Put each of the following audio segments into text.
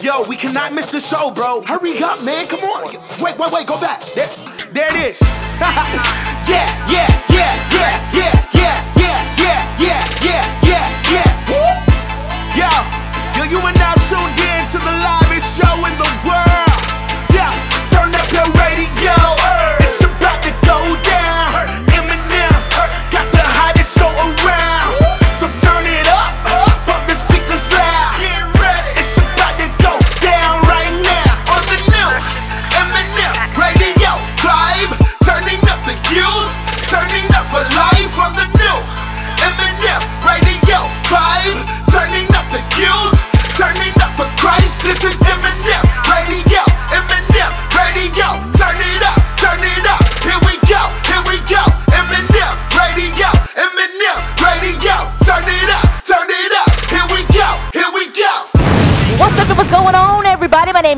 Yo, we cannot miss the show, bro. Hurry up, man. Come on. Wait, wait, wait. Go back. There, there it is. yeah, yeah, yeah, yeah, yeah, yeah, yeah, yeah, yeah, yeah, yeah, yeah. Yo, yo, you are now tuned in to the livest show in the world.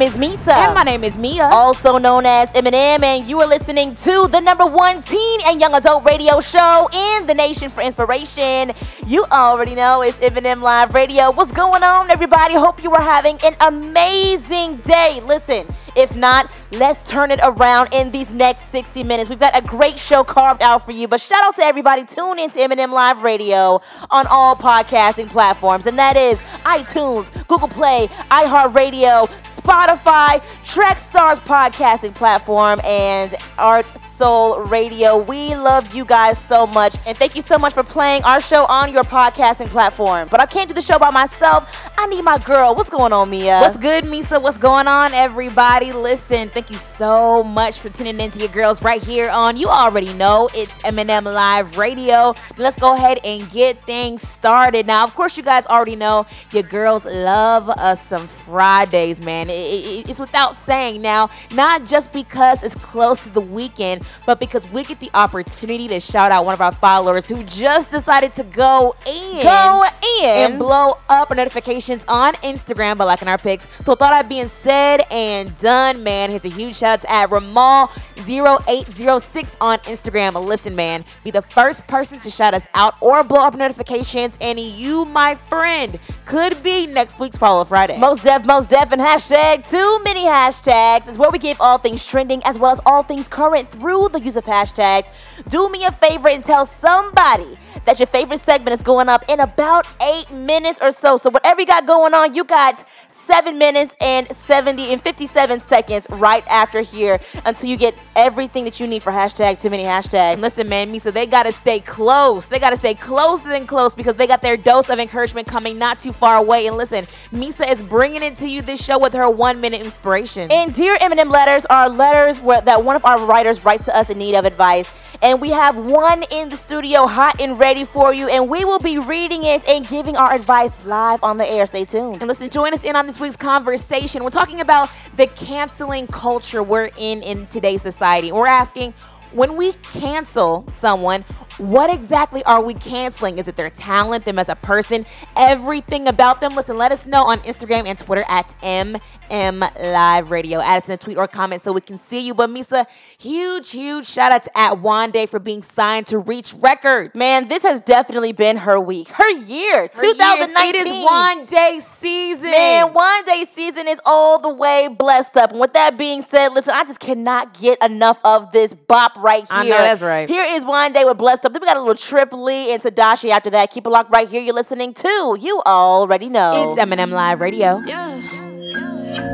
Is Meesa. And my name is Meah. also known as M&M, and you are listening to the number one teen and young adult radio show in the nation for inspiration. You already know it's M&M Live Radio. What's going on, everybody? Hope you are having an amazing day. Listen, if not, let's turn it around in these next 60 minutes. We've got a great show carved out for you, but shout out to everybody. Tune in to M&M Live Radio on all podcasting platforms, and that is iTunes, Google Play, iHeartRadio, Spotify, Track Stars podcasting platform, and Art Soul Radio. We love you guys so much, and thank you so much for playing our show on your podcasting platform. But I can't do the show by myself. I need my girl. What's going on, Meah? What's good, Meesa? What's going on, everybody? Listen, thank you so much for tuning in to your girls right here on, you already know, it's M&M Live Radio. Let's go ahead and get things started. Now, of course, you guys already know your girls love us some Fridays, man. It- it- it's without saying now, not just because it's close to the weekend, but because we get the opportunity to shout out one of our followers who just decided to go in. Go in. And blow up our notifications on Instagram by liking our pics. So with all that being said and done, man, here's a huge shout out to at Ramal0806 on Instagram. Listen, man, be the first person to shout us out or blow up notifications, and you, my friend, could be next week's Follow Friday. Most def, most def, and hashtag too many hashtags is where we give all things trending as well as all things current through the use of hashtags. Do me a favor and tell somebody that your favorite segment is going up in about eight minutes or so. So whatever you got going on, you got seven minutes and 70 and 57 seconds right after here until you get everything that you need for hashtag too many hashtags. And listen, man, Meesa, they gotta stay close. They gotta stay closer than close because they got their dose of encouragement coming not too far away. And listen, Meesa is bringing it to you this show with her one minute inspiration. And Dear M&M letters are letters where, that one of our writers writes to us in need of advice. And we have one in the studio hot and ready for you. And we will be reading it and giving our advice live on the air. Stay tuned. And listen, join us in on this week's conversation. We're talking about the canceling culture we're in in today's society. We're asking, when we cancel someone, what exactly are we canceling? Is it their talent, them as a person, everything about them? Listen, let us know on Instagram and Twitter at MM Live Radio. Add us in a tweet or comment so we can see you. But Meesa, huge, huge shout out to at Wande for being signed to Reach Records. Man, this has definitely been her week, her year, years, 2019. It is Wande season. Man, Wande season is all the way blessed up. And with that being said, listen, I just cannot get enough of this bop right here. I know that's right. Here is Wande with blessed up. Then we got a little Trip Lee and Tedashii after that. Keep it locked right here. You're listening to. You already know. It's M&M Live Radio. Yeah.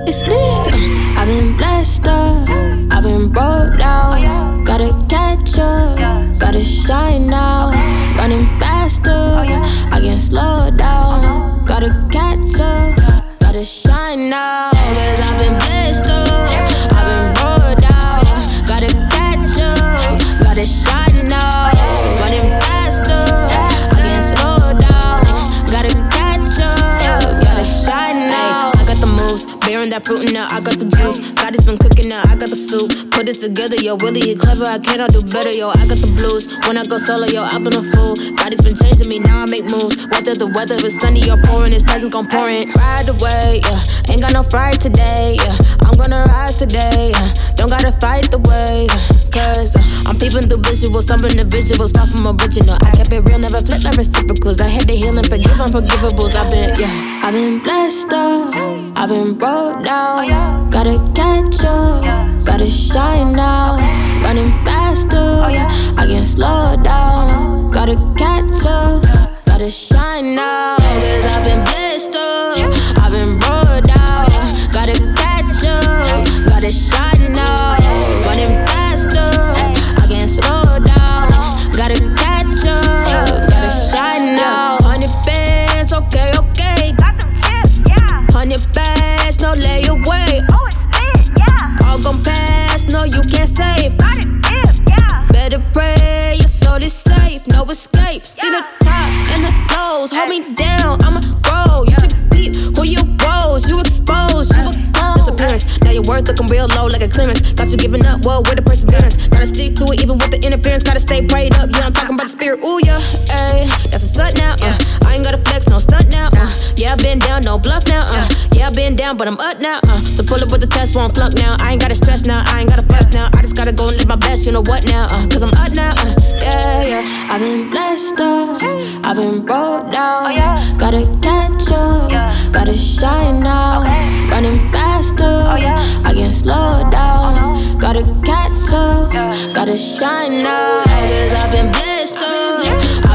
It's lit. I've been blessed up. I've been broke down. Gotta catch up. Gotta shine now. Running faster. I can't slow down. Gotta catch up. Gotta shine now. Cause I've been blessed up. I've been this shot now. Running back. that fruit in her, I got the juice. God has been cooking her, I got the soup. Put this together, yo, Willie, you clever, I cannot do better, yo, I got the blues. When I go solo, yo, I've been a fool. God has been changing me, now I make moves. Whether the weather is sunny or pouring, his presence gon' pour in. Ride away, yeah. Ain't got no fight today, yeah. I'm gonna rise today, yeah. Don't gotta fight the way, cause uh, I'm peeping through visuals, some individuals, far from original. I kept it real, never flip, my reciprocals. I had to heal and forgive unforgivables. I've been, yeah, I've been blessed up, I've been broke down. Gotta catch up, gotta shine now. Running faster, I can't slow down. Gotta catch up, gotta shine now. Cause I've been blessed up, I've been broke down. Gotta catch up, gotta shine me down, I'ma roll. You should peep who you rose. You exposed, you a clone. Disappearance. Now your worth looking real low like a clearance. Thought you giving up, well, with the perseverance. Gotta stick to it even with the interference. Gotta stay prayed up, yeah, I'm talking about the spirit. Ooh, yeah, ayy. That's a stunt now, uh. I ain't gotta flex, no stunt now, uh. Yeah, I've been down, no bluff now, uh. I've been down, but I'm up now. Uh. So pull up with the test, won't flunk now. I ain't gotta stress now, I ain't gotta fuss now. I just gotta go and live my best, you know what now? Uh. Cause I'm up now, uh. yeah, yeah. I've been blessed up, I've been broke down. Oh, yeah. Gotta catch up, yeah. gotta shine now. Okay. Running faster, oh, yeah. I can't slow down. Oh, no. Gotta catch up, yeah. gotta shine now. Cause I've been blessed up.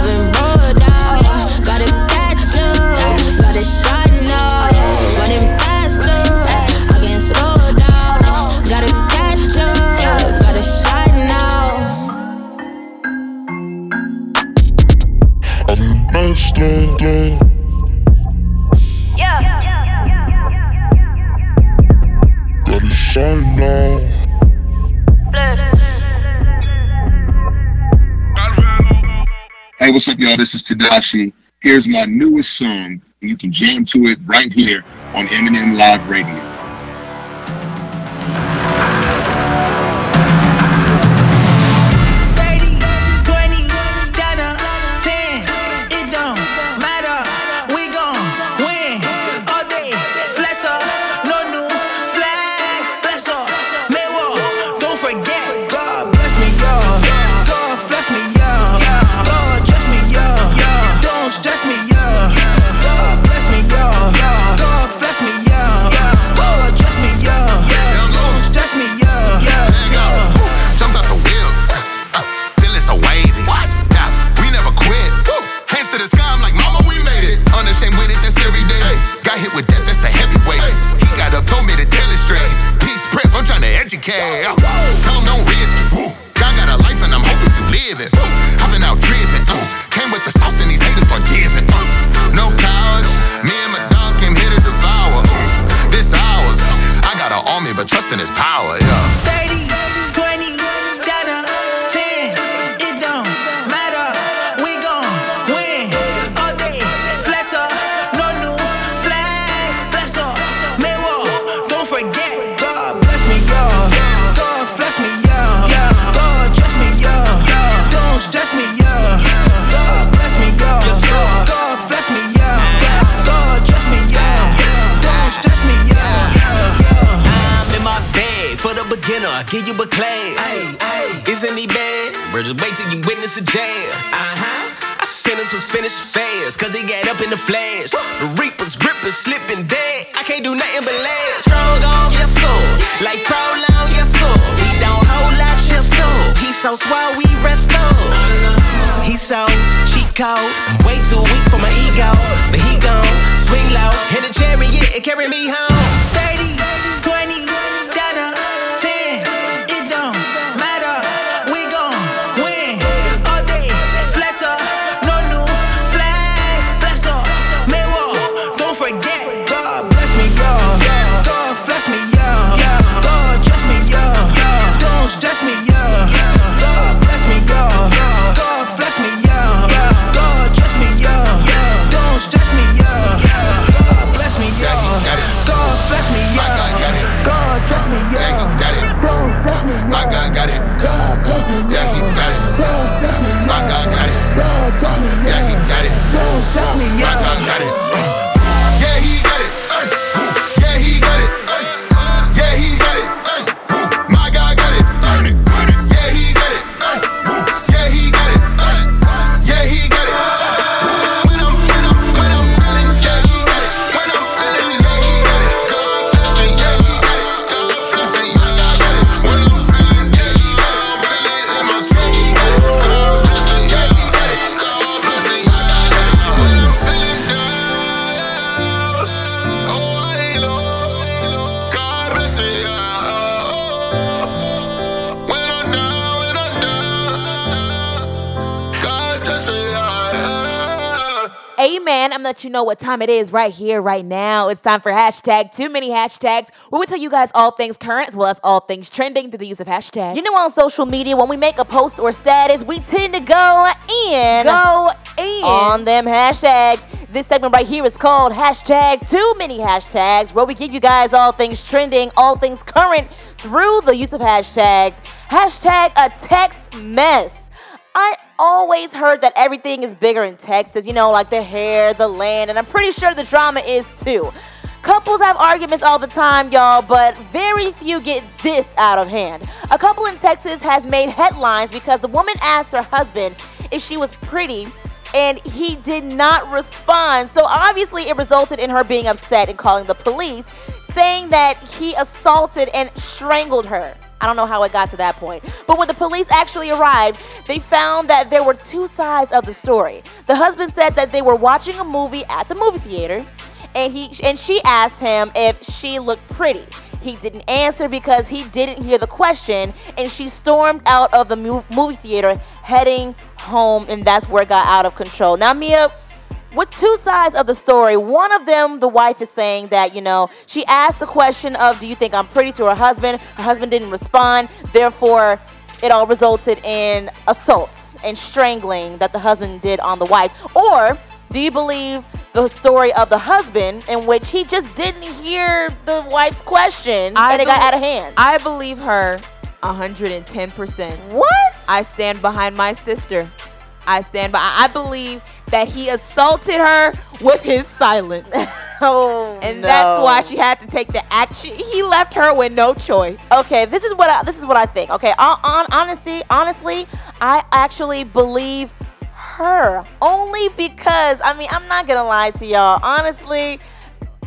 Hey, what's up, y'all? This is Tedashii. Here's my newest song, and you can jam to it right here on M&M Live Radio. You know what time it is right here, right now. It's time for hashtag too many hashtags, where we tell you guys all things current as well as all things trending through the use of hashtags. You know, on social media, when we make a post or status, we tend to go in. go in. on them hashtags. This segment right here is called hashtag too many hashtags, where we give you guys all things trending, all things current through the use of hashtags. Hashtag a text mess. I always heard that everything is bigger in Texas, you know, like the hair, the land, and I'm pretty sure the drama is too. Couples have arguments all the time, y'all, but very few get this out of hand. A couple in Texas has made headlines because the woman asked her husband if she was pretty and he did not respond. So obviously, it resulted in her being upset and calling the police, saying that he assaulted and strangled her. I don't know how it got to that point. But when the police actually arrived, they found that there were two sides of the story. The husband said that they were watching a movie at the movie theater and he and she asked him if she looked pretty. He didn't answer because he didn't hear the question, and she stormed out of the movie theater, heading home, and that's where it got out of control. Now, Mia, with two sides of the story, one of them, the wife is saying that you know she asked the question of, "Do you think I'm pretty?" to her husband. Her husband didn't respond, therefore. It all resulted in assaults and strangling that the husband did on the wife. Or do you believe the story of the husband in which he just didn't hear the wife's question and it got out of hand? I believe her 110%. what? I stand behind my sister. I stand by. I believe that he assaulted her with his silence. oh, And that's why she had to take the action. He left her with no choice. Okay, this is what I, this is what I think. Okay, on, on honestly, honestly, I actually believe her only because I mean I'm not gonna lie to y'all. Honestly,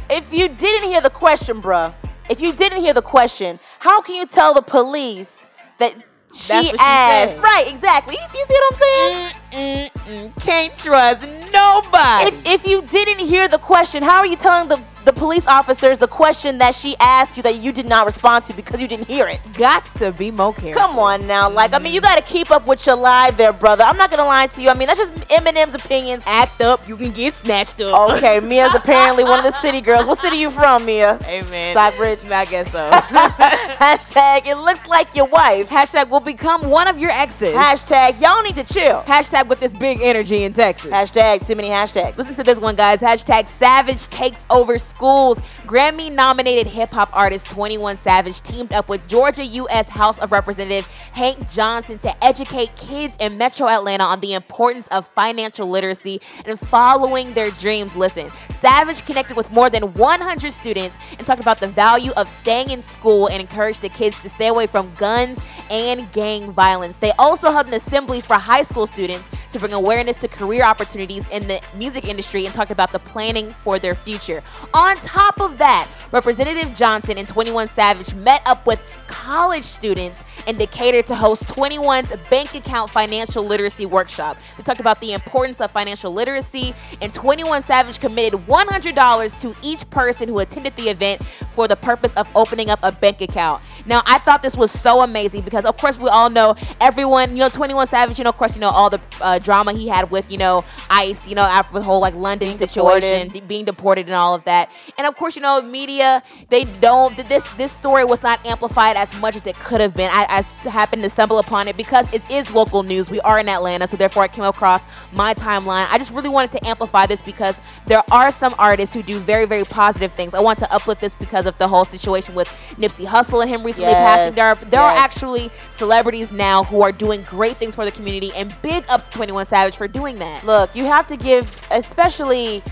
if you didn't hear the question, bruh, if you didn't hear the question, how can you tell the police that That's she asked? right, exactly. You, you see what I'm saying? Mm-mm, can't trust nobody. If, if you didn't hear the question, how are you telling the, the police officers the question that she asked you that you did not respond to because you didn't hear it? Got to be more careful. Come on now, like I mean, you gotta keep up with your lie, there, brother. I'm not gonna lie to you. I mean, that's just M&M's opinions. Act up, you can get snatched up. Okay, Meah's apparently one of the city girls. What city you from, Meah? Amen. Stockbridge. I guess so. Hashtag. It looks like your wife. Hashtag will become one of your exes. Hashtag. Y'all need to chill. Hashtag with this big energy in Texas. Hashtag. Too many hashtags. Listen to this one, guys. Hashtag Savage takes over schools. Grammy nominated hip hop artist 21 Savage teamed up with Georgia U.S. House of Representative Hank Johnson to educate kids in metro Atlanta on the importance of financial literacy and following their dreams. Listen, Savage connected with more than 100 students and talked about the value of staying in school and encouraged the kids to stay away from guns and gang violence. They also held an assembly for high school students to bring awareness to career opportunities in the music industry and talked about the planning for their future. On top of that, Representative Johnson and 21 Savage met up with college students in Decatur to host 21's bank account financial literacy workshop. They talked about the importance of financial literacy, and 21 Savage committed $100 to each person who attended the event for the purpose of opening up a bank account. Now, I thought this was so amazing because, of course, we all know everyone, you know, 21 Savage, you know, of course, you know, all the uh, drama he had with, you know, ICE, you know, after the whole like London Being situation, deported. being deported and all of that. And of course, you know, media, they don't, this this story was not amplified as much as it could have been. I happened to stumble upon it because it is local news. We are in Atlanta, so therefore it came across my timeline. I just really wanted to amplify this because there are some artists who do very, very positive things. I want to uplift this because of the whole situation with Nipsey Hussle and him recently passing. There are, Yes, there are actually celebrities now who are doing great things for the community, and big ups to 21 Savage for doing that. Look, you have to give, especially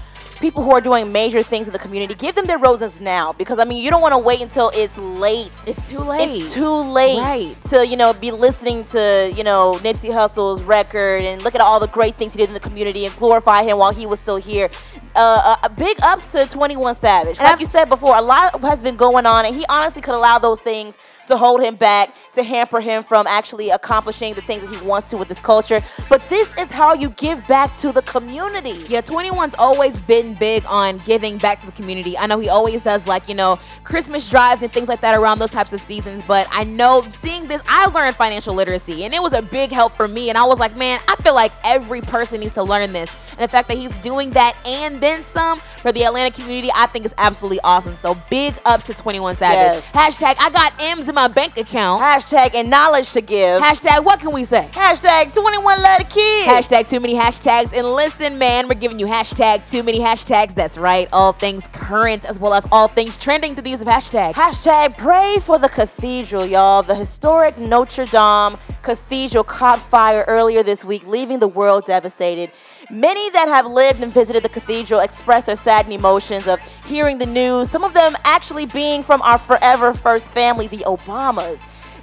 people who are doing major things in the community, give them their roses now because I mean, you don't want to wait until it's late. It's too late. It's too late Right. to you know be listening to you know Nipsey Hussle's record and look at all the great things he did in the community and glorify him while he was still here. uh, uh, big ups to 21 Savage. Like you said before, a lot has been going on, and he honestly could allow those things to hold him back, to hamper him from actually accomplishing the things that he wants to with this culture. But this is how you give back to the community. Yeah, 21's always been big on giving back to the community. I know he always does like, you know, Christmas drives and things like that around those types of seasons, but I know seeing this, I learned financial literacy and it was a big help for me. And I was like, man, I feel like every person needs to learn this. And the fact that he's doing that and then some for the Atlanta community, I think is absolutely awesome. So big ups to 21 Savage. Yes. Hashtag, I got M's in my bank account. Hashtag and knowledge to give. Hashtag, what can we say? Hashtag 21 love the kids. Hashtag too many hashtags. And listen, man, we're giving you hashtag too many hashtags. That's right. All things current as well as all things trending to the use of hashtags. Hashtag pray for the cathedral, y'all. The historic Notre Dame Cathedral caught fire earlier this week, leaving the world devastated. Many that have lived and visited the cathedral express their saddened emotions of hearing the news, some of them actually being from our forever first family, the Obamas.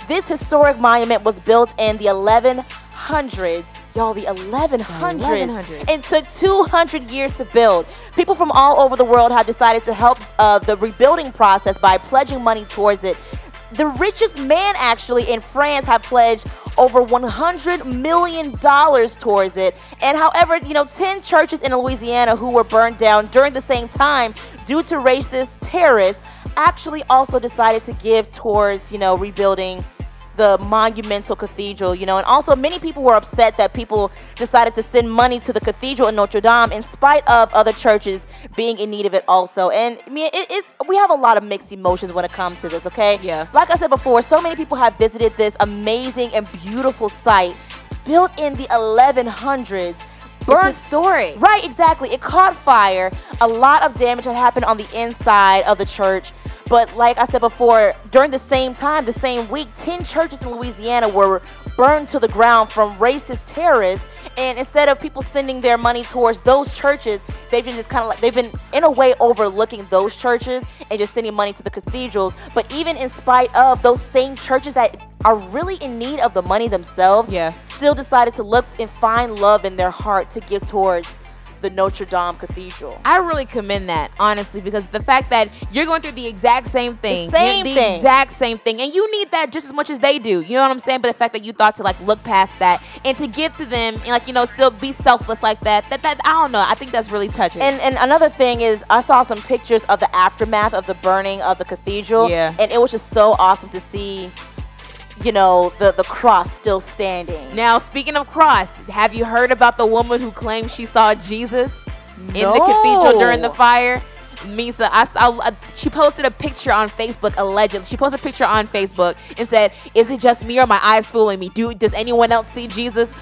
This historic monument was built in the 1100s. Y'all, the 1100s. 1100s. It took 200 years to build. People from all over the world have decided to help uh, the rebuilding process by pledging money towards it. The richest man, actually, in France, have pledged over 100 million dollars towards it. And however, you know, 10 churches in Louisiana who were burned down during the same time due to racist terrorists actually also decided to give towards, you know, rebuilding the monumental cathedral, you know, and also many people were upset that people decided to send money to the cathedral in Notre Dame in spite of other churches being in need of it also. And I mean, it is we have a lot of mixed emotions when it comes to this, okay? Yeah. Like I said before, so many people have visited this amazing and beautiful site built in the 1100s. It's Burned historic. Right, exactly. It caught fire. A lot of damage had happened on the inside of the church. But like I said before, during the same time, the same week, 10 churches in Louisiana were burned to the ground from racist terrorists. And instead of people sending their money towards those churches, they've been just kind of like, they've been in a way overlooking those churches and just sending money to the cathedrals. But even in spite of those same churches that are really in need of the money themselves, Yeah. still decided to look and find love in their heart to give towards the Notre Dame Cathedral. I really commend that, honestly, because the fact that you're going through the exact same thing, same the thing. exact same thing, and you need that just as much as they do. You know what I'm saying? But the fact that you thought to like look past that and to give to them and like you know still be selfless like that, that that I don't know. I think that's really touching. And and another thing is, I saw some pictures of the aftermath of the burning of the cathedral. Yeah. And it was just so awesome to see, you know, the the cross still standing. now, speaking of cross, have you heard about the woman who claimed she saw Jesus in the cathedral during the fire? Misa, I saw, uh, she posted a picture on Facebook allegedly. She posted a picture on Facebook and said, "Is it just me or my eyes fooling me? Do does anyone else see Jesus?"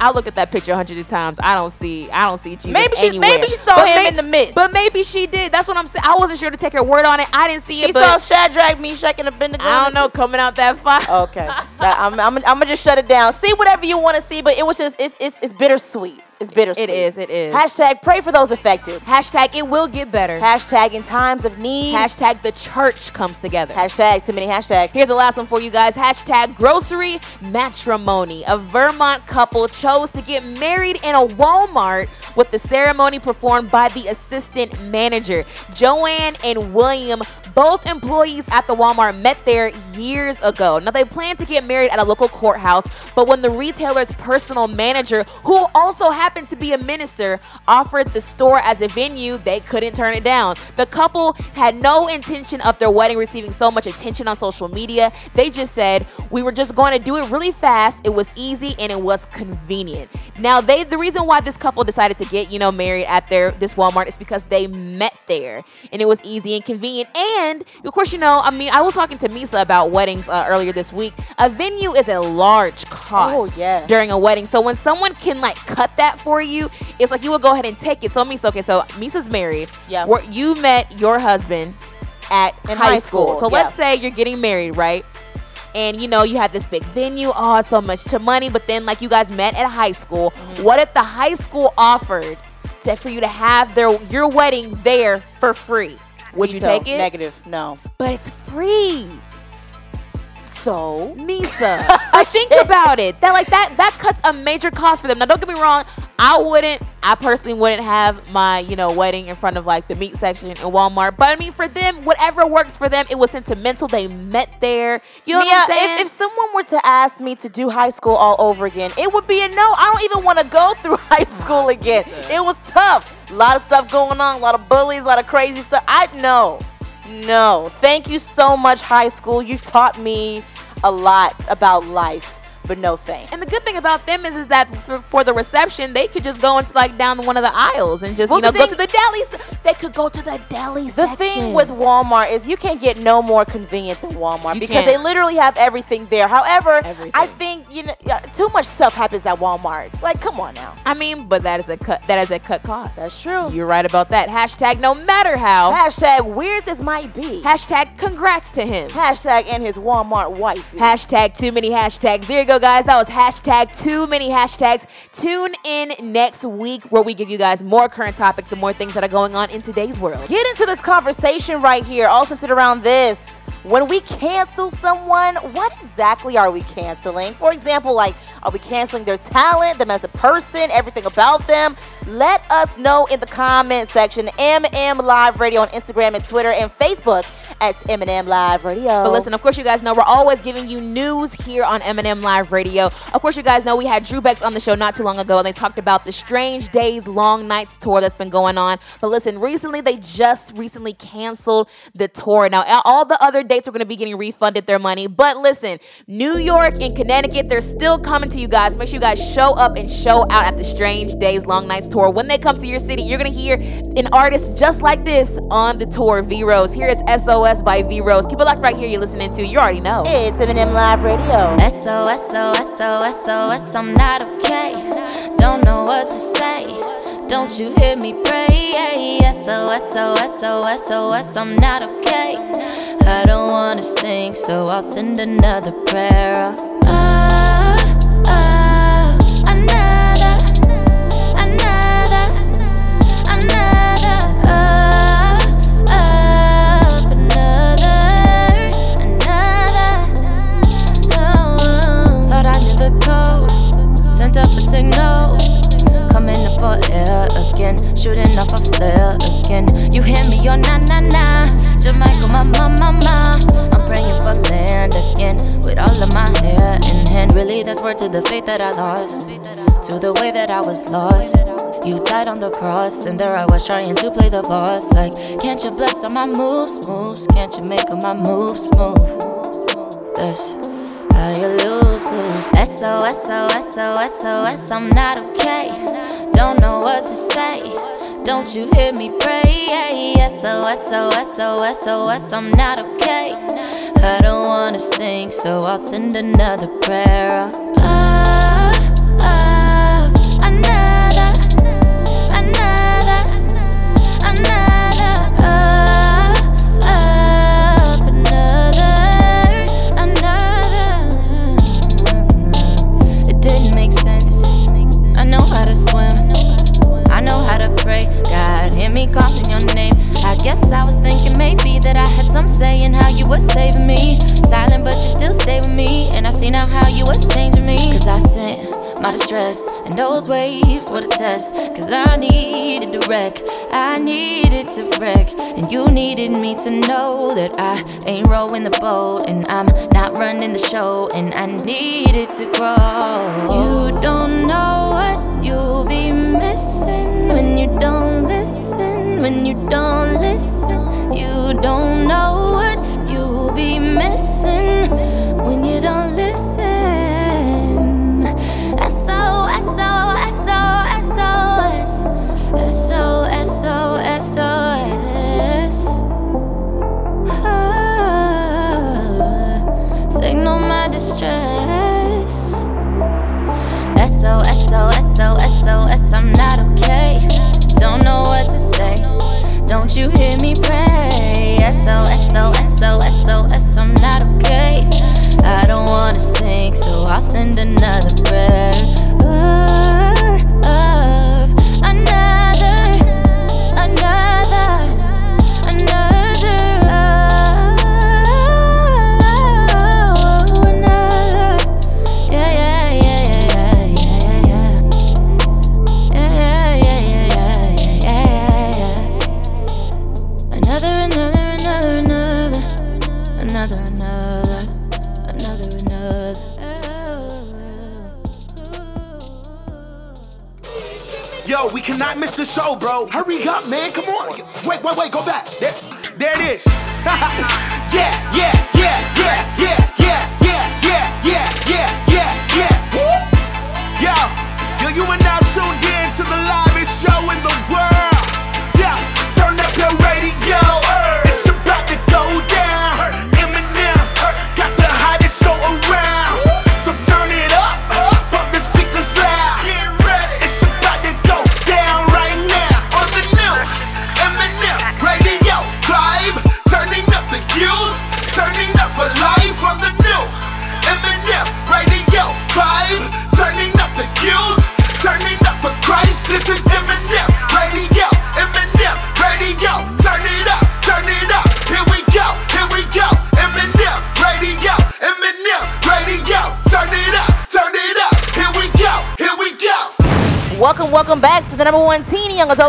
I look at that picture a hundred times. I don't see. I don't see Jesus Maybe she- anywhere. maybe she saw But him may- in the midst. But maybe she did. That's what I'm saying. I wasn't sure to take her word on it. I didn't see it, She saw Shadrach, Meshach, and Abednego. I don't know. Coming out that fire. Okay, I'm, I'm, I'm gonna just shut it down. See whatever you want to see, but it was just it's it's, it's bittersweet. It's bittersweet. It is, it is. Hashtag pray for those affected. Hashtag it will get better. Hashtag in times of need. Hashtag the church comes together. Hashtag too many hashtags. Here's the last one for you guys. Hashtag grocery matrimony. A Vermont couple chose to get married in a Walmart with the ceremony performed by the assistant manager. Joanne and William, both employees at the Walmart, met there years ago. Now, they planned to get married at a local courthouse, but when the retailer's personal manager, who also happened to be a minister, offered the store as a venue, they couldn't turn it down. The couple had no intention of their wedding receiving so much attention on social media. They just said, "We were just going to do it really fast. It was easy and it was convenient." Now, they the reason why this couple decided to get, you know, married at their this Walmart is because they met there and it was easy and convenient. And of course, you know, I mean, I was talking to Meesa about weddings uh, earlier this week. A venue is a large cost Oh, yes. during a wedding. So when someone can like cut that for you, it's like you would go ahead and take it. So Meesa, okay, so Meesa's married. Yeah. Where you met your husband at high, high school. school, So let's say you're getting married, right? And you know you have this big venue, oh, so much to money, but then like you guys met at high school. Mm-hmm. What if the high school offered to, for you to have their your wedding there for free? Would you take it? Negative. No. But it's free. So Meesa. I think about it. That like that that cuts a major cost for them. Now don't get me wrong, I wouldn't I personally wouldn't have my, you know, wedding in front of like the meat section in Walmart. But I mean for them, whatever works for them, it was sentimental. They met there. You know Meah, what I'm saying? if, if someone were to ask me to do high school all over again, it would be a no. I don't even want to go through high school again. It was tough. A lot of stuff going on, a lot of bullies, a lot of crazy stuff. I know. No. Thank you so much, high school. You taught me a lot about life. But no thanks. And the good thing about them is, is that for, for the reception, they could just go into like down one of the aisles and just Well, you know the go to the deli. They could go to the deli The section. thing with Walmart is you can't get no more convenient than Walmart You because can't. they literally have everything there. However, Everything. I think you know too much stuff happens at Walmart. Like, come on now. I mean, but that is a cut. That is a cut cost. That's true. You're right about that. Hashtag no matter how. Hashtag weird this might be. Hashtag congrats to him. Hashtag and his Walmart wife. Hashtag too many hashtags. There you go, guys. That was hashtag too many hashtags. Tune in next week where we give you guys more current topics and more things that are going on in today's world. Get into this conversation right here, all centered around this. When we cancel someone, what exactly are we canceling? For example, like, are we canceling their talent, them as a person, everything about them? Let us know in the comment section. MM Live Radio on Instagram and Twitter and Facebook at M&M Live Radio. But listen, of course, you guys know we're always giving you news here on M&M Live Radio. Of course, you guys know we had Drew Bex on the show not too long ago, and they talked about the Strange Days Long Nights tour that's been going on. But listen, recently they just recently canceled the tour. Now, all the other dates are going to be getting refunded their money. But listen, New York and Connecticut, they're still coming to you guys. Make sure you guys show up and show out at the Strange Days Long Nights tour. When they come to your city, you're going to hear an artist just like this on the tour, V Rose. Here is SOS by V Rose. Keep it locked right here. You're listening to. You already know. It's M&M Live Radio. SOS, SOS, SOS, SOS, I'm not okay. Don't know what to say. Don't you hear me pray? SOS, SOS, SOS, SOS, I'm not okay. I don't wanna sing, so I'll send another prayer. Ah, ah, signal. Coming up for air again. Shooting off a flare again. You hear me, oh na na na. Jamaica, my mama, mama. I'm praying for land again. With all of my hair in hand. Really, that's word to the faith that I lost. To the way that I was lost. You died on the cross, and there I was trying to play the boss. Like, can't you bless all my moves, moves? Can't you make all my moves move? That's you lose. SOS, SOS, SOS, SOS, I'm not okay. Don't know what to say. Don't you hear me pray? SOS, SOS, SOS, SOS, I'm not okay. I don't wanna sing, so I'll send another prayer. Ah, calling your name. I guess I was thinking maybe that I had some say in how you was saving me. Silent, but you still stay with me. And I see now how you was changing me. Cause I sent my distress, and those waves were the test. Cause I needed to wreck, I needed to wreck. And you needed me to know that I ain't rowing the boat, and I'm not running the show, and I needed to grow. You don't know what you'll be missing when you don't listen, when you don't listen. You don't know what you'll be missing when you don't listen.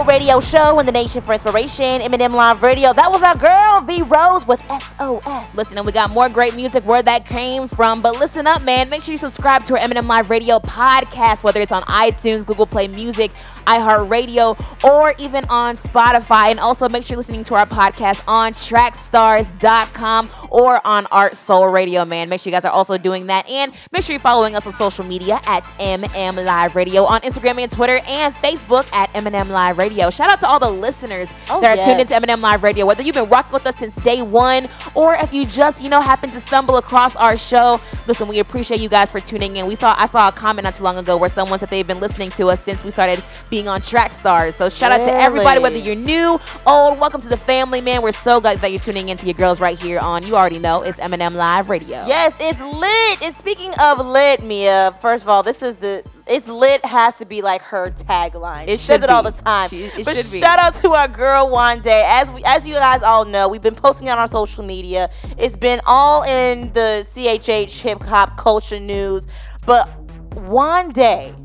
Radio show in the nation for inspiration, M&M Live Radio. That was our girl V Rose with SOS. Listen, and we got more great music where that came from. But listen up, man. Make sure you subscribe to our M&M Live Radio podcast, whether it's on iTunes, Google Play Music, iHeartRadio, or even on Spotify. And also make sure you're listening to our podcast on trackstars.com or on Art Soul Radio, man. Make sure you guys are also doing that. And make sure you're following us on social media at MM Live Radio on Instagram and Twitter and Facebook at M&M Live Radio. Shout out to all the listeners Oh, that are tuned yes. into M&M Live Radio. Whether you've been rocking with us since day one, or if you just, you know, happen to stumble across our show, listen, we appreciate you guys for tuning in. We saw I saw a comment not too long ago where someone said they've been listening to us since we started being on Track Stars. So shout out to everybody, whether you're new, old, welcome to the family, man. We're so glad that you're tuning into your girls right here on you already know it's M&M Live Radio. Yes, it's lit. And speaking of lit, Meah, first of all, this is the it's lit has to be like her tagline. It she says it all the time. She- it but should be. shout out to our girl Wande. As we as you guys all know, we've been posting on our social media. It's been all in the CHH hip hop culture news. But Wande,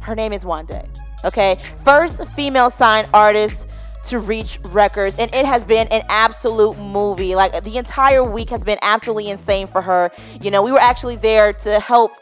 her name is Wande. Okay. First female signed artist to reach records and it has been an absolute movie like the entire week has been absolutely insane for her you know we were actually there to help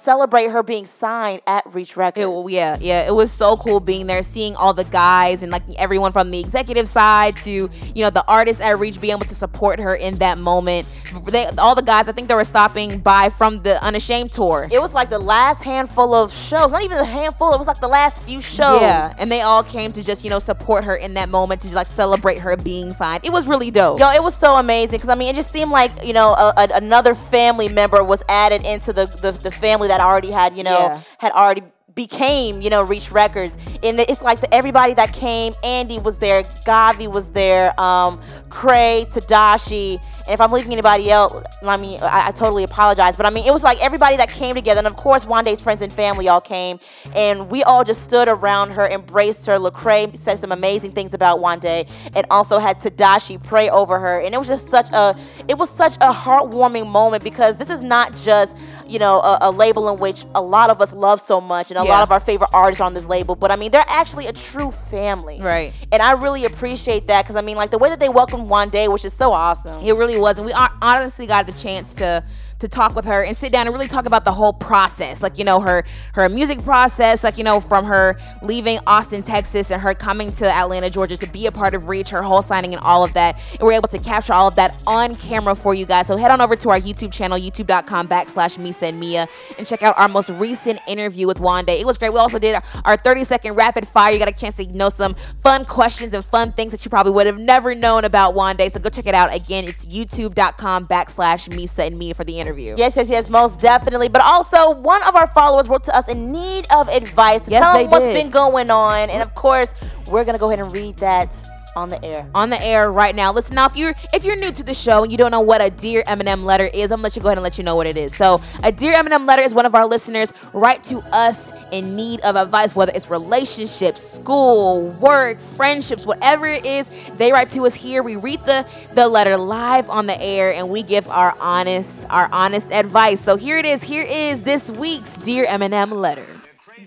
celebrate her being signed at reach records It, yeah, yeah, it was so cool being there, seeing all the guys and like everyone from the executive side to you know the artists at Reach being able to support her in that moment. They, all the guys, I think they were stopping by from the Unashamed tour. it was like the last handful of shows not even a handful it was like the last few shows Yeah, and they all came to just you know support her in that moment to like celebrate her being signed. It was really dope. Yo, it was so amazing because I mean, it just seemed like you know a, a, another family member was added into the, the the family that already had you know Yeah. had already became you know Reach Records. And it's like the, everybody that came. Andy was there, Gavi was there, um, Cray, Tedashii. And if I'm leaving anybody else, I mean, I, I totally apologize. But I mean, it was like everybody that came together, and of course, Wande's friends and family all came, and we all just stood around her, embraced her. Lecrae said some amazing things about Wande, and also had Tedashii pray over her, and it was just such a, it was such a heartwarming moment because this is not just you know a, a label in which a lot of us love so much, and a Yeah. lot of our favorite artists are on this label, but I mean, they're actually a true family, Right. And I really appreciate that because I mean, like the way that they welcomed Wande, which is so awesome. It really was, and we honestly got the chance to to talk with her and sit down and really talk about the whole process, like you know her her music process, like you know from her leaving Austin, Texas, and her coming to Atlanta, Georgia to be a part of Reach, her whole signing and all of that, and we're able to capture all of that on camera for you guys. So head on over to our YouTube channel, youtube.com backslash Meesa and Meah, and check out our most recent interview with Wande. It was great. We also did our 30 second rapid fire. You got a chance to know some fun questions and fun things that you probably would have never known about Wande. So go check it out. Again, it's youtube.com backslash Meesa and Meah for the interview. Yes, yes, yes, most definitely. But also, one of our followers wrote to us in need of advice. to Yes, tell them what's did. been going on, and of course, we're gonna go ahead and read that on the air. on the air right now. Listen, now if you're if you're new to the show and you don't know what a Dear M&M letter is, I'm gonna let you go ahead and let you know what it is. So, a Dear M&M letter is one of our listeners write to us in need of advice, whether it's relationships, school, work, friendships, whatever it is. They write to us here. We read the the letter live on the air, and we give our honest our honest advice. So here it is. Here is this week's Dear M&M letter.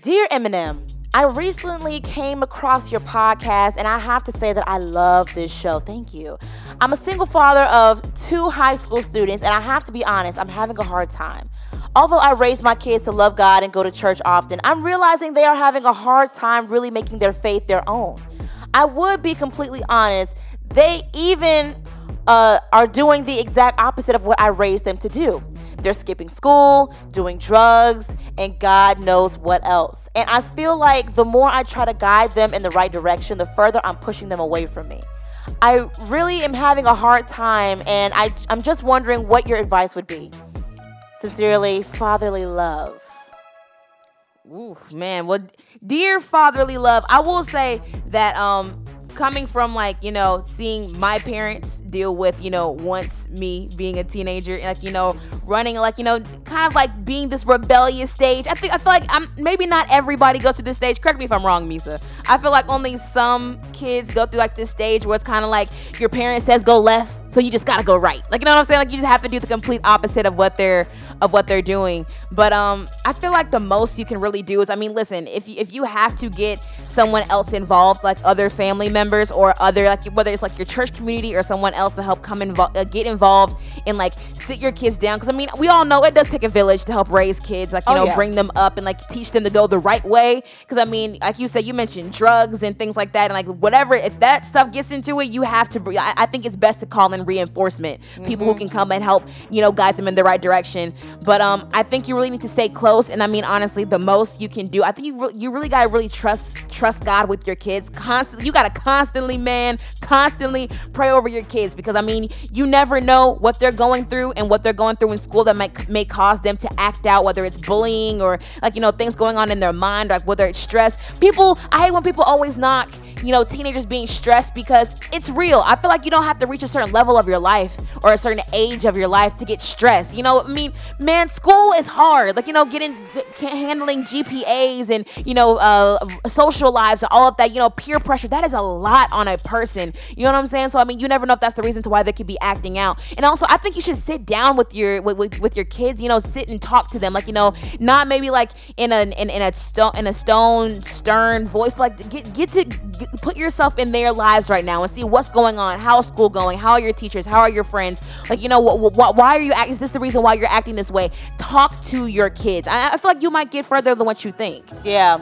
Dear M&M, I recently came across your podcast and I have to say that I love this show. Thank you. I'm a single father of two high school students and I have to be honest, I'm having a hard time. Although I raised my kids to love God and go to church often, I'm realizing they are having a hard time really making their faith their own. I would be completely honest, they even uh, are doing the exact opposite of what I raised them to do. They're skipping school, doing drugs, and God knows what else. And I feel like the more I try to guide them in the right direction, the further I'm pushing them away from me. I really am having a hard time, and I, I'm just wondering what your advice would be. Sincerely, fatherly love. Ooh, man. Well, dear fatherly love, I will say that um coming from like, you know, seeing my parents deal with, you know, once me being a teenager like, you know, running like, you know, kind of like being this rebellious stage. I think I feel like I'm maybe not everybody goes through this stage. Correct me if I'm wrong, Meesa. I feel like only some kids go through like this stage where it's kind of like your parent says go left, so you just gotta go right. Like you know what I'm saying? Like you just have to do the complete opposite of what they're of what they're doing. But um, I feel like the most you can really do is, I mean, listen, if you, if you have to get someone else involved, like other family members or other like whether it's like your church community or someone else to help come involved, uh, get involved and like sit your kids down. Because I mean, we all know it does take a village to help raise kids, like you Oh, know, yeah. bring them up and like teach them to go the right way. Because I mean, like you said, you mentioned drugs and things like that, and like whatever. If that stuff gets into it, you have to. I, I think it's best to call in reinforcement, people who can come and help, you know, guide them in the right direction. But um, I think you really need to stay close. And I mean, honestly, the most you can do, I think you re- you really gotta really trust trust God with your kids. Constantly, you gotta constantly, man, constantly pray over your kids because I mean, you never know what they're going through and what they're going through in school that might may cause them to act out, whether it's bullying or like you know things going on in their mind, like whether it's stress. People, I hate when people always knock you know teenagers being stressed because it's real. I feel like you don't have to reach a certain level of your life or a certain age of your life to get stressed. You know, I mean, man, school is hard. Like you know, getting handling GPAs and you know uh, social lives and all of that. You know, peer pressure that is a lot on a person. You know what I'm saying? So I mean, you never know if that's the reason to why they could be acting out. And also, I think you should sit down with your with, with, with your kids. You know, sit and talk to them. Like you know, not maybe like in a in, in a stone in a stone stern voice, but like get get to get, put yourself in their lives right now and see what's going on. How is school going? How are your teachers? How are your friends? Like you know, wh- wh- why are you act? Is this the reason why you're acting this way? Talk to your kids. I, I feel like you might get further than what you think. Yeah.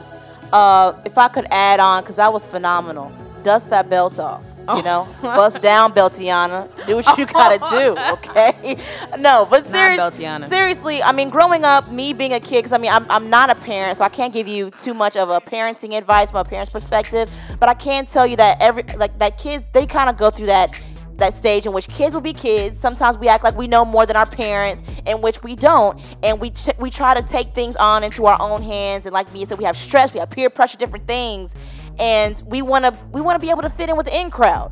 Uh, if I could add on, because that was phenomenal. Dust that belt off. You know, oh. bust down, Beltiana. Do what you gotta do, okay? No, but seriously, seriously, I mean, growing up, me being a kid, because I mean, I'm, I'm not a parent, so I can't give you too much of a parenting advice from a parent's perspective. But I can tell you that every like that kids, they kind of go through that that stage in which kids will be kids. Sometimes we act like we know more than our parents, in which we don't, and we ch- we try to take things on into our own hands. And like me said, we have stress, we have peer pressure, different things, and we wanna we wanna be able to fit in with the in crowd.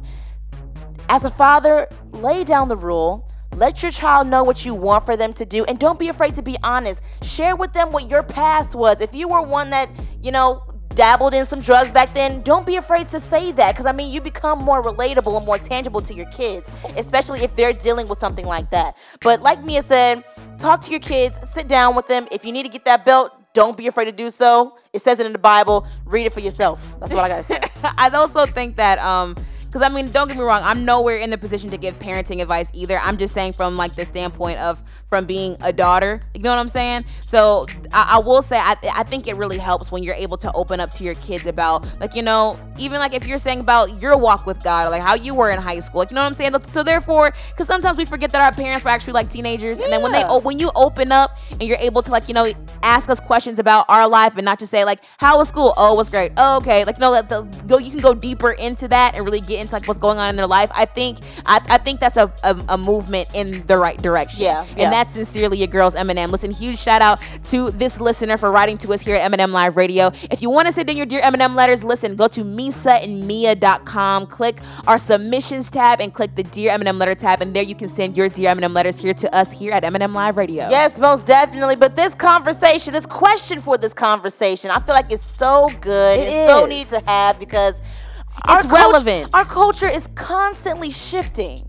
As a father, lay down the rule. Let your child know what you want for them to do, and don't be afraid to be honest. Share with them what your past was. If you were one that, you know, dabbled in some drugs back then, don't be afraid to say that because I mean, you become more relatable and more tangible to your kids, especially if they're dealing with something like that. But like Meah said, talk to your kids, sit down with them. If you need to get that belt, don't be afraid to do so. It says it in the Bible. Read it for yourself. That's what I gotta say. I also think that um because I mean, don't get me wrong, I'm nowhere in the position to give parenting advice either. I'm just saying from like the standpoint of from being a daughter. You know what I'm saying? So I, I will say I, I think it really helps when you're able to open up to your kids about like you know even like if you're saying about your walk with God or like how you were in high school. Like, you know what I'm saying? So therefore, because sometimes we forget that our parents were actually like teenagers, yeah. and then when they oh, when you open up and you're able to like you know ask us questions about our life and not just say like how was school? Oh, it was great. Oh, okay. Like you know that the go you can go deeper into that and really get into like what's going on in their life. I think I, I think that's a, a, a movement in the right direction. Yeah, yeah. And that's sincerely your girls M&M. Listen, huge shout out to this listener for writing to us here at M&M Live Radio. If you want to send in your dear M&M letters, listen, go to meesaandmeah.com, click our submissions tab, and click the Dear M&M letter tab, and there you can send your Dear M&M letters here to us here at M&M Live Radio. Yes, most definitely. But this conversation, this question for this conversation, I feel like it's so good. It it's so is. needed to have because It's cult- relevant. our culture is constantly shifting.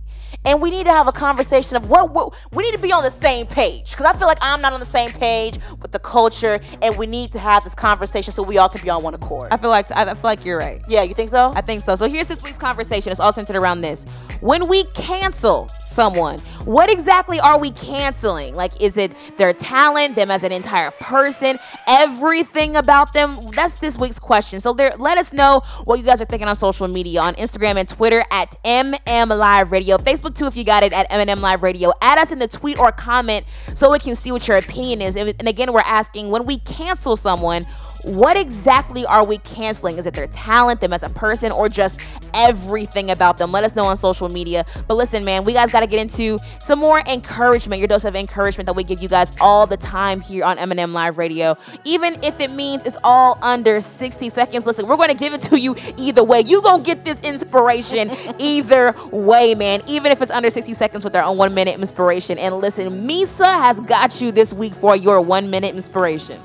And we need to have a conversation of what, what we need to be on the same page. Because I feel like I'm not on the same page with the culture, and we need to have this conversation so we all can be on one accord. I feel like I feel like you're right. yeah, you think so? I think so. So here's this week's conversation. It's all centered around this. When we cancel someone, what exactly are we canceling? Like, is it their talent, them as an entire person, everything about them? That's this week's question. So there, let us know what you guys are thinking on social media on Instagram and Twitter at MM Live Radio, Facebook too if you got it at MM Live Radio. Add us in the tweet or comment so we can see what your opinion is. And again, we're asking when we cancel someone what exactly are we canceling? Is it their talent, them as a person, or just everything about them? Let us know on social media. But listen, man, we guys got to get into some more encouragement, your dose of encouragement that we give you guys all the time here on M&M Live Radio. Even if it means it's all under 60 seconds, listen, we're going to give it to you either way. You going to get this inspiration either way, man. Even if it's under 60 seconds with our own one minute inspiration. And listen, Meesa has got you this week for your one minute inspiration.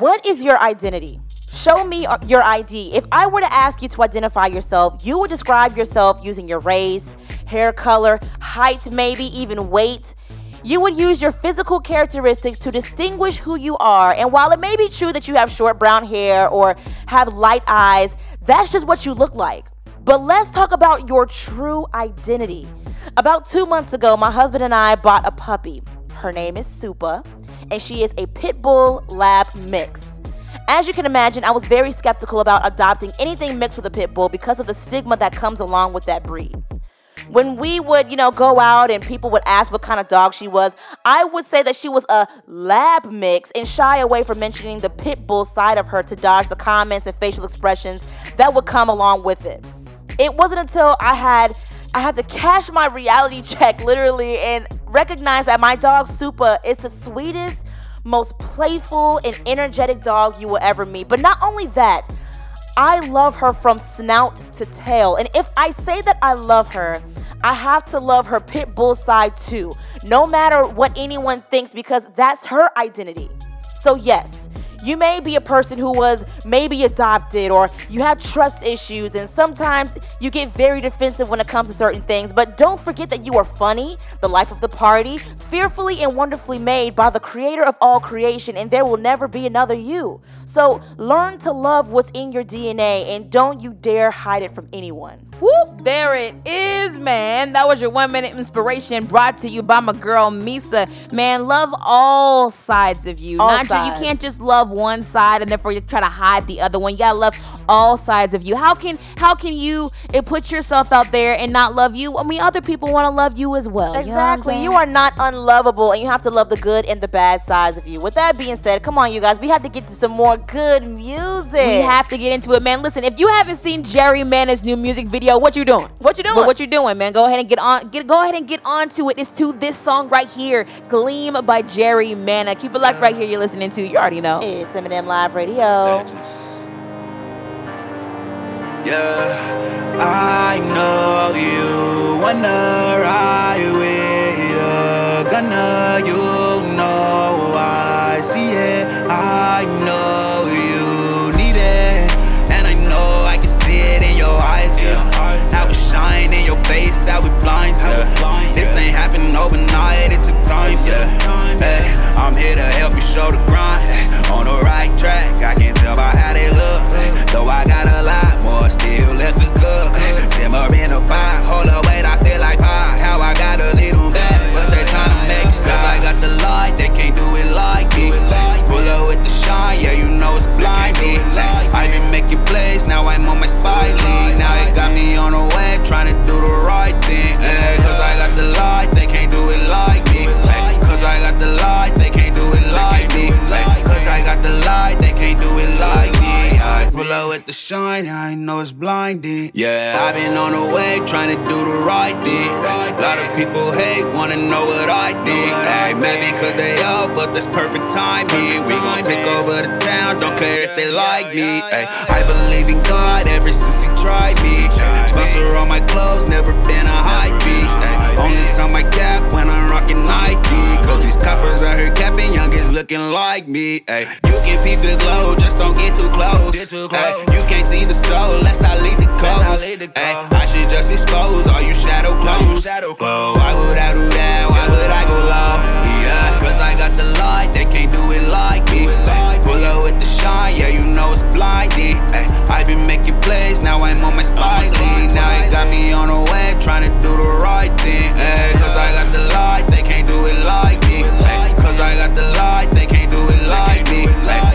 What is your identity? Show me uh, your ID. If I were to ask you to identify yourself, you would describe yourself using your race, hair color, height, maybe even weight. You would use your physical characteristics to distinguish who you are. And while it may be true that you have short brown hair or have light eyes, that's just what you look like. But let's talk about your true identity. About two months ago, my husband and I bought a puppy. Her name is Supa and she is a pit bull lab mix. As you can imagine, I was very skeptical about adopting anything mixed with a pit bull because of the stigma that comes along with that breed. When we would, you know, go out and people would ask what kind of dog she was, I would say that she was a lab mix and shy away from mentioning the pit bull side of her to dodge the comments and facial expressions that would come along with it. It wasn't until I had I had to cash my reality check literally and recognize that my dog Supa is the sweetest, most playful, and energetic dog you will ever meet. But not only that, I love her from snout to tail. And if I say that I love her, I have to love her pit bull side too, no matter what anyone thinks, because that's her identity. So, yes, you may be a person who was maybe adopted or you have trust issues, and sometimes you get very defensive when it comes to certain things. But don't forget that you are funny, the life of the party, fearfully and wonderfully made by the creator of all creation, and there will never be another you. So learn to love what's in your DNA and don't you dare hide it from anyone. Whoop, there it is, man. That was your one minute inspiration brought to you by my girl Meesa. Man, love all sides of you. All Not sides. You can't just love one side and therefore you try to hide the other one. You gotta love all sides of you. How can how can you uh, put yourself out there and not love you? I mean, other people want to love you as well. You know Exactly. You are not unlovable and you have to love the good and the bad sides of you. With that being said, come on, you guys. We have to get to some more good music. We have to get into it, man. Listen, if you haven't seen Jarry Manna's new music video, what you doing? What you doing? What, what you doing, man? Go ahead and get on. Get go ahead and get on to it. It's to this song right here, "Gleam" by Jerry Mana. Keep it locked right here. You're listening to. You already know. It's M&M Live Radio. Yeah, I know you wanna ride with a gunner. You know I see it. I know you need it, and I know I can see it in your eyes. Yeah, how it shine in your face, how it blind. you. This ain't happened overnight. It took time. Yeah, hey, I'm here to help you show the grind. On the right track, I can tell by how they look. Though I got a lot left to cook. Simmer in a pot, hold up, wait, I feel like pie. How I got a little bit, but they tryna make it stop. I got the light, they can't do it like me. Pull up with the shine, yeah, you know it's blinding. I've been making plays, now I'm on my spy league. Now it got me on the way, tryna do the Pull with the shine, I know it's blinding. Yeah, I've been on the way, trying to do the right thing. A lot of people hate, wanna know what I think. Ay, maybe cause they up, but that's perfect timing. We gon' take over the town, don't care if they like me. Ay, I believe in God ever since He tried me. Sponsor all my clothes, never been a hype beast. Only time I cap when I'm rocking Nike. Cause these coppers out here capping, youngins looking like me. Ay, you can peep the glow, just don't get too close. Get too Ay, you can't see the soul, unless I lead the coast. Ay, I should just expose all you shadow clones. Whoa, why would I do that? Why would I go low? Yeah, cause I got the light, they can't do it like me. Ay, pull up with the shine, yeah, you know it's blinding. Ay, I've been making plays, now I'm on my league. Now it got me on a way, trying to do the right Cause I got the light, they can't do it like me. Cause I got the light, they can't do it like me.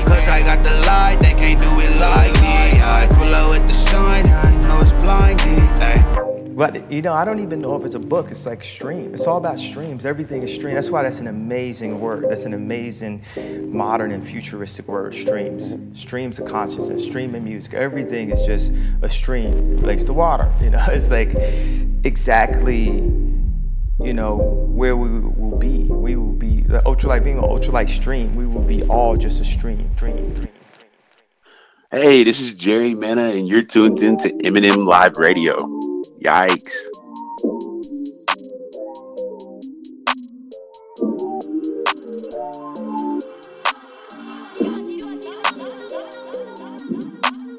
Cause I got the light, they can't do it like me. I pull up with the shine, I know it's blinding. But you know, I don't even know if it's a book. It's like stream. It's all about streams. Everything is stream. That's why that's an amazing word. That's an amazing modern and futuristic word. Streams. Streams of consciousness. Stream of music. Everything is just a stream. Like the water. You know, it's like exactly you know, where we will be. We will be the ultralight being an ultralight stream. We will be all just a stream, dream, dream. Hey, this is Jarry Manna, and you're tuned in to M&M Live Radio. Yikes.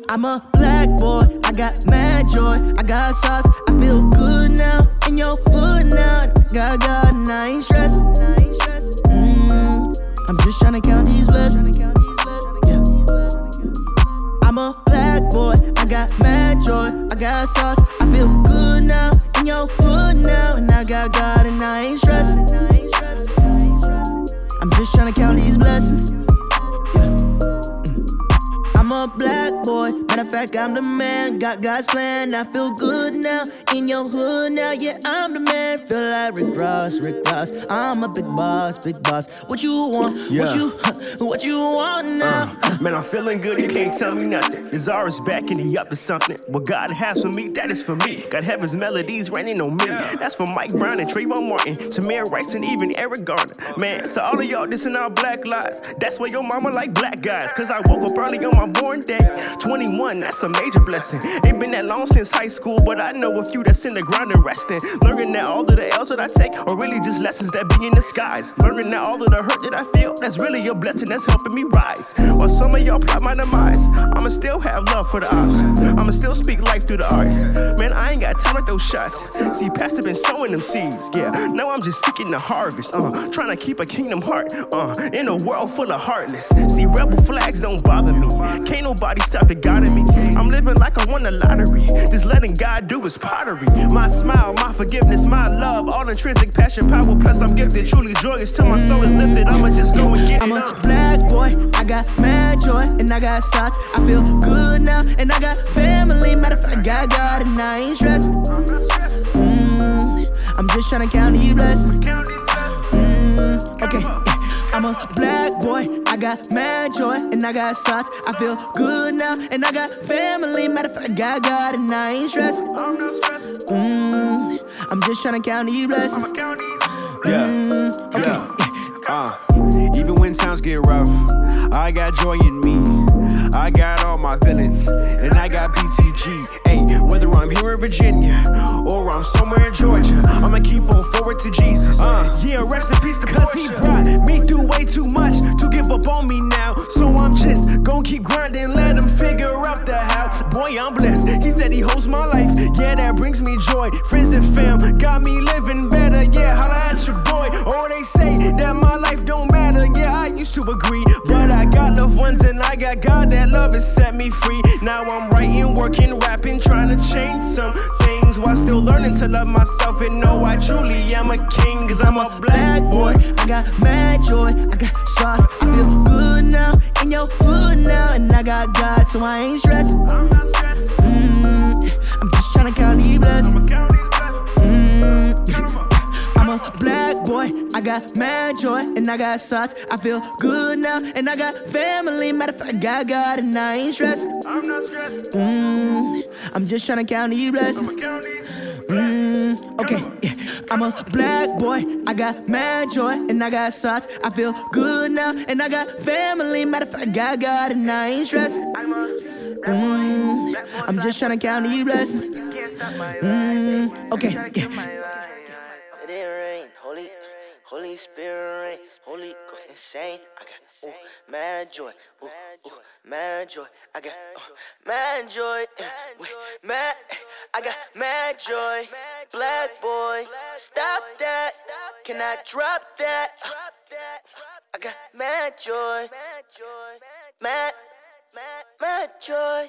I'm a black boy, I got mad joy, I got sauce, I feel good now, in your hood now, got God, and I ain't stressed. Mm, I'm just tryna count these blessings. Yeah. I'm a black boy, I got mad joy, I got sauce, I feel good now, in your hood now, and I got God, and I ain't stressed. Fact, I'm the man. Got God's plan. I feel good now. In your hood now, yeah, I'm the man. Feel like Rick Ross, Rick Ross. I'm a big boss, big boss. What you want? Yeah. What you what you want now? Uh, man, I'm feeling good, you can't tell me nothing. Yazara's back and he up to something. What God has for me, that is for me. Got heaven's melodies raining on me. That's for Mike Brown and Trayvon Martin, Tamir Rice and even Eric Garner. Man, to all of y'all, this and our black lives. That's why your mama like black guys. Cause I woke up early on my born day. 21, that's a major blessing. Ain't been that long since high school, but I know a few that's in the ground and resting. Learning that all of the L's that I take are really just lessons that be in Learning that all of the hurt that I feel, that's really a blessing that's helping me rise. While some of y'all plot my demise, I'ma still have love for the ops. I'ma still speak life through the art. Man, I ain't got time with those shots. See, Pastor been sowing them seeds, yeah. Now I'm just seeking the harvest, uh, trying to keep a kingdom heart, uh, in a world full of heartless. See, rebel flags don't bother me. Can't nobody stop the God in me. I'm living like I won the lottery. Just letting God do his pottery. My smile, my forgiveness, my love, all intrinsic passion, power. Plus, I'm gifted, truly joyous till my soul is lifted. I'ma just go and get I'm it. a uh. black boy, I got mad joy, and I got sauce. I feel good now, and I got family. Matter of fact, I got God, and I ain't stressed. Mm, I'm just tryna count these blessings. Mm, okay. I'm a black boy, I got mad joy, and I got sauce. I feel good now, and I got family. Matter of fact, I got God, and I ain't stressed. Mm, I'm just tryna count these blessings. Yeah, Mm, okay, yeah. Uh, even when times get rough, I got joy in me. I got all my villains, and I got BTG. Hey, whether I'm here in Virginia or I'm somewhere in Georgia, got God that love has set me free. Now I'm writing, working, rapping, trying to change some things while still learning to love myself and know I truly am a king. Cause I'm a black boy. I got mad joy, I got sauce. I feel good now, in your hood now, and I got God, so I ain't stressed. I'm not stressed. Mm, I'm just tryna count these blessings. A black boy, I got mad joy, and I got sauce. I feel good now, and I got family. Matter of fact, I got God, and I ain't stressed. I'm not stressed. Mm, I'm just tryna count these blessings. Mm, okay, yeah. I'm a black boy, I got mad joy, and I got sauce. I feel good now, and I got family. Matter of fact, I got God, and I ain't stressed. Mm, I'm just tryna count these blessings. Mm, okay, yeah. It rain, Holy, Holy Spirit Holy Ghost insane. I got ooh, mad joy, ooh, ooh, mad joy. I got uh, mad joy, uh, wait, mad. I got mad joy, black boy. Stop that, can I drop that? Uh, I got mad joy, mad, mad joy,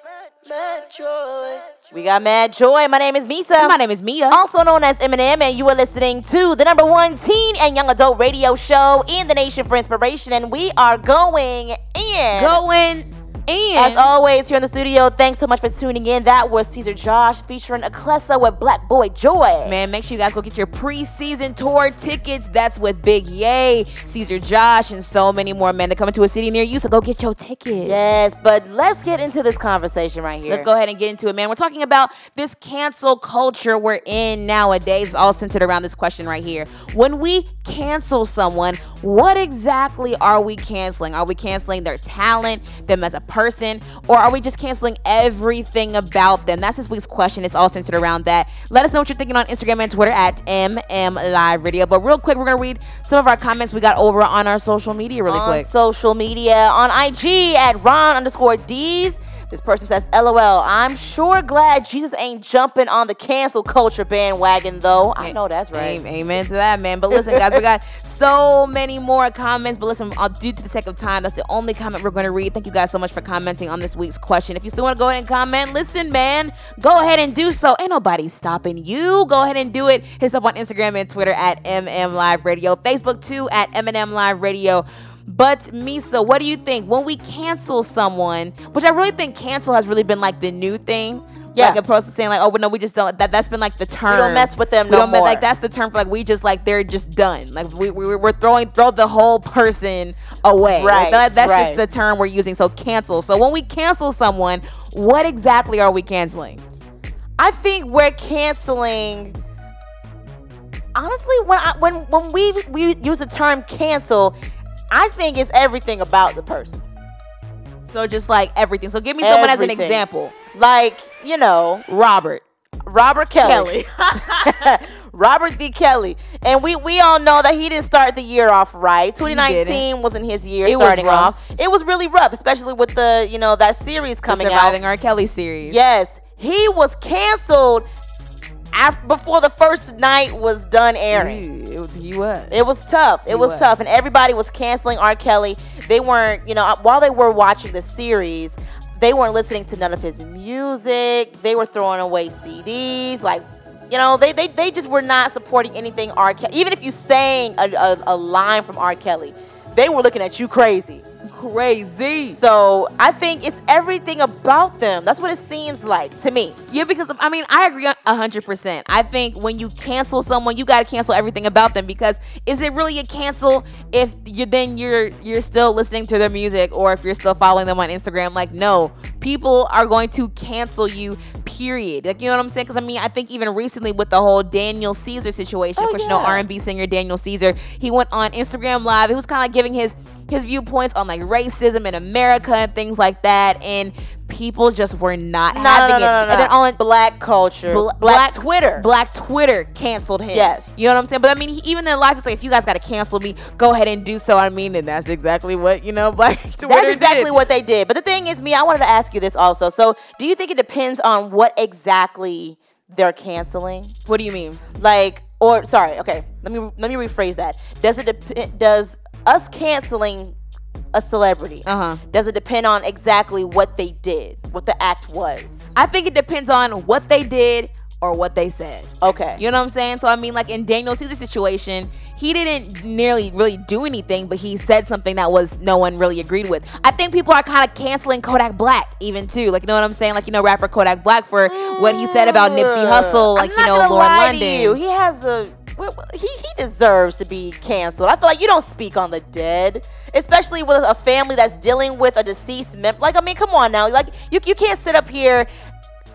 mad joy. We got Mad Joy. My name is Meesa. My name is Meah. Also known as M&M, and you are listening to the number one teen and young adult radio show in the nation for inspiration. And we are going in. Going And As always, here in the studio, thanks so much for tuning in. That was Czar Josh featuring Aklesso with Black Boy Joy. Man, make sure you guys go get your preseason tour tickets. That's with Big Yay, Czar Josh, and so many more men that coming to a city near you. So go get your tickets. Yes, but let's get into this conversation right here. Let's go ahead and get into it, man. We're talking about this cancel culture we're in nowadays, It's all centered around this question right here. When we cancel someone, what exactly are we canceling? Are we canceling their talent, them as a person, or are we just canceling everything about them? That's this week's question. It's all centered around that. Let us know what you're thinking on Instagram and Twitter at MM Live Radio. But real quick, we're gonna read some of our comments we got over on our social media really on quick. social media on IG at Ron underscore D's. This person says, LOL, I'm sure glad Jesus ain't jumping on the cancel culture bandwagon, though. I know that's right. Amen to that, man. But listen, guys, we got so many more comments. But listen, uh, due to the sake of time, that's the only comment we're going to read. Thank you guys so much for commenting on this week's question. If you still want to go ahead and comment, listen, man, go ahead and do so. Ain't nobody stopping you. Go ahead and do it. Hit us up on Instagram and Twitter at MM Live Radio, Facebook too at M&M Live Radio. But Meesa, what do you think when we cancel someone? Which I really think cancel has really been like the new thing. Yeah. Like a person saying like, oh, well, no, we just don't. That that's been like the term. don't mess with them We no don't mess- more. Like that's the term for like we just like they're just done. Like we, we we're throwing throw the whole person away. Right. Like, that- that's right. just the term we're using. So cancel. So when we cancel someone, what exactly are we canceling? I think we're canceling. Honestly, when I, when when we we use the term cancel, I think it's everything about the person. So just like everything. So give me someone as an example. Like you know, Robert. Robert Kelly. Robert D. Kelly. And we we all know that he didn't start the year off right. 2019 wasn't his year It was starting rough. off. It was really rough, especially with the, you know, that series coming out. Surviving R. Kelly series. Yes. He was canceled after before the first night was done airing. He was. It was tough. It was, was. tough, and everybody was canceling R. Kelly. They weren't, you know, uh, while they were watching the series, they weren't listening to none of his music. They were throwing away CDs, like. You know, they, they, they just were not supporting anything R. Kelly. Even if you sang a, a, a line from R. Kelly, they were looking at you crazy. Crazy. So I think it's everything about them. That's what it seems like to me. Yeah, because I mean, I agree a hundred percent. I think when you cancel someone, you got to cancel everything about them. Because is it really a cancel if you then you're you're still listening to their music or if you're still following them on Instagram? Like, no, people are going to cancel you. Period. Like, you know what I'm saying? Because I mean, I think even recently with the whole Daniel Caesar situation, oh, of course, you know yeah. R&B singer Daniel Caesar, he went on Instagram Live. He was kind of like giving his his viewpoints on like racism in America and things like that, and people just were not No, no, having no, it. no, no, And then no. on black culture, Bla- black, Twitter. Black Twitter canceled him. Yes. You know what I'm saying? But I mean, he, even in life, it's like, if you guys got to cancel me, go ahead and do so. I mean, and that's exactly what, you know, Black Twitter That's exactly did. what they did. But the thing is, me, I wanted to ask you this also. So, do you think it depends on what exactly they're canceling? What do you mean? Like, or sorry, okay, let me let me rephrase that. Does it dep- does us canceling a celebrity? Uh-huh. Does it depend on exactly what they did, what the act was? I think it depends on what they did or what they said. Okay. You know what I'm saying? So I mean, like in Daniel Caesar's situation, he didn't nearly really do anything, but he said something that was no one really agreed with. I think people are kind of canceling Kodak Black even too. Like you know what I'm saying? Like you know rapper Kodak Black for what he said about Nipsey Hussle, like you know Lauren London. you. He has a he he deserves to be canceled. I feel like you don't speak on the dead, especially with a family that's dealing with a deceased member. Like I mean, come on now. Like you you can't sit up here.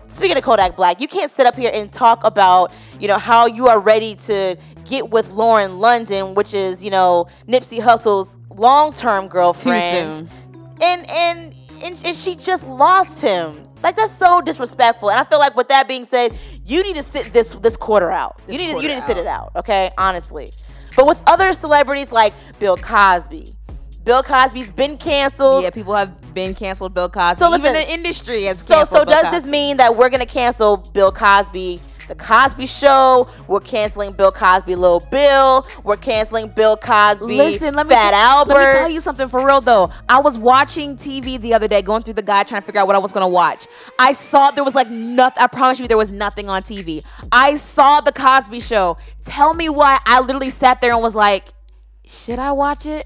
Speaking of Kodak Black, you can't sit up here and talk about you know how you are ready to get with Lauren London, which is you know Nipsey Hussle's long term girlfriend and and and, and she just lost him. Like that's so disrespectful. And I feel like with that being said, you need to sit this this quarter out. you need to you need to sit it out, okay? Honestly. But with other celebrities like Bill Cosby, Bill Cosby's been canceled. Yeah, people have been canceled Bill Cosby. So Even listen- the industry has So canceled so Bill does Cosby. this mean that we're gonna cancel Bill Cosby? The Cosby Show. We're canceling Bill Cosby, Little Bill. We're canceling Bill Cosby, Listen, let me Fat t- Albert. Let me tell you something for real though. I was watching TV the other day, going through the guide, trying to figure out what I was gonna watch. I saw there was like nothing. I promise you, there was nothing on TV. I saw the Cosby Show. Tell me why I literally sat there and was like, should I watch it?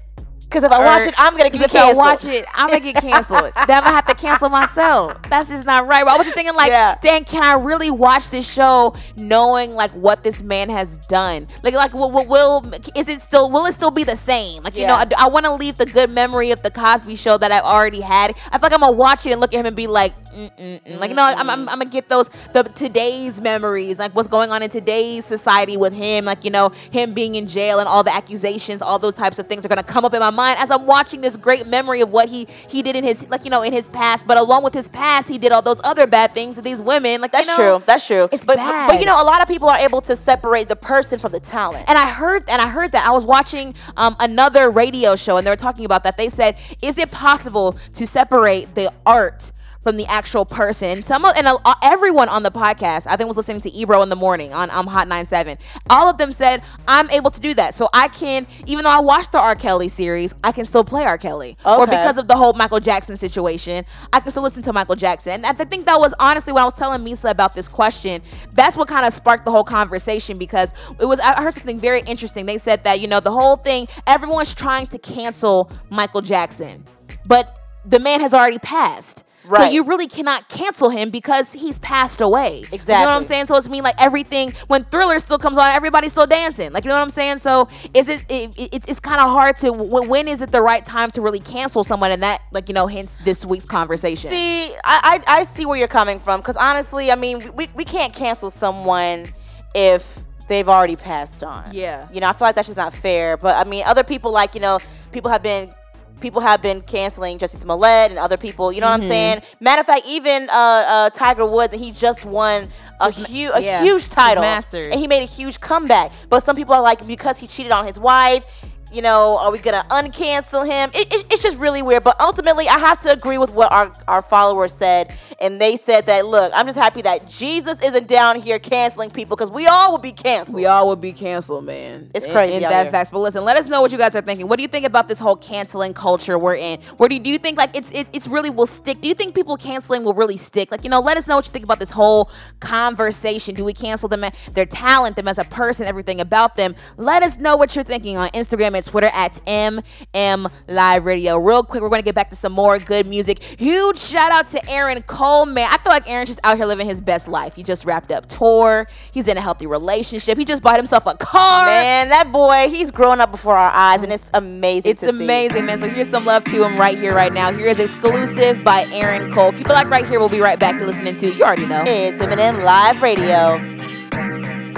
'Cause if I watch it, I'm gonna get canceled. if I watch it, I'm gonna get canceled. then I'm gonna have to cancel myself. That's just not right. But I was just thinking, like, Dan, can I really watch this show knowing like what this man has done? Like, like, will, will, will is it still? Will it still be the same? Like, you know, I, I want to leave the good memory of the Cosby Show that I've already had. I feel like I'm gonna watch it and look at him and be like, mm mm mm. like, you know, I'm, I'm, I'm gonna get those the today's memories, like what's going on in today's society with him, like you know, him being in jail and all the accusations, all those types of things are gonna come up in my mind as I'm watching this great memory of what he he did in his like you know in his past. But along with his past, he did all those other bad things to these women. Like That's you know, true. That's true. It's but, bad. but you know, a lot of people are able to separate the person from the talent. And I heard and I heard that I was watching um, another radio show and they were talking about that. They said, "Is it possible to separate the art?" From the actual person, some of, and uh, everyone on the podcast, I think was listening to Ebro in the morning on um, Hot 97. All of them said I'm able to do that, so I can, even though I watched the R. Kelly series, I can still play R. Kelly. Or because of the whole Michael Jackson situation, I can still listen to Michael Jackson. And I think that was honestly when I was telling Meesa about this question, that's what kind of sparked the whole conversation because it was I heard something very interesting. They said that, you know, the whole thing, everyone's trying to cancel Michael Jackson, but the man has already passed. So you really cannot cancel him because he's passed away. Exactly. You know what I'm saying? So it's mean like everything when Thriller still comes on, everybody's still dancing. Like you know what I'm saying? So is it, it, it- it's it's kind of hard to when, when is it the right time to really cancel someone? And that like you know hence this week's conversation. See, I, I I see where you're coming from because honestly, I mean, we, we can't cancel someone if they've already passed on. Yeah. You know, I feel like that's just not fair. But I mean, other people like you know, people have been people have been canceling Jussie Smollett and other people. You know what Mhm. I'm saying? Matter of fact, even uh, uh, Tiger Woods, and he just won a, hu- a yeah, huge title, Masters. and he made a huge comeback. But some people are like, because he cheated on his wife. You know, are we gonna uncancel him? It, it, it's just really weird. But ultimately, I have to agree with what our, our followers said, and they said that look, I'm just happy that Jesus isn't down here canceling people because we all would be canceled. We all would be canceled, man. It's In- crazy In, that facts. But listen, let us know what you guys are thinking. What do you think about this whole canceling culture we're in? Where do you, do you think like it's it, it's really will stick? Do you think people canceling will really stick? Like you know, let us know what you think about this whole conversation. Do we cancel them, their talent, them as a person, everything about them? Let us know what you're thinking on Instagram and Twitter at MM Live Radio. Real quick, we're gonna get back to some more good music. Huge shout out to Aaron Coleman. I feel like Aaron's just out here living his best life. He just wrapped up tour. He's in a healthy relationship. He just bought himself a car. Man, that boy, he's growing up before our eyes, and it's amazing. It's to see. amazing, man. So here's some love to him right here, right now. Here is exclusive by Aaron Cole. Keep it locked right here. We'll be right back to listening to. You already know. It's M&M Live Radio.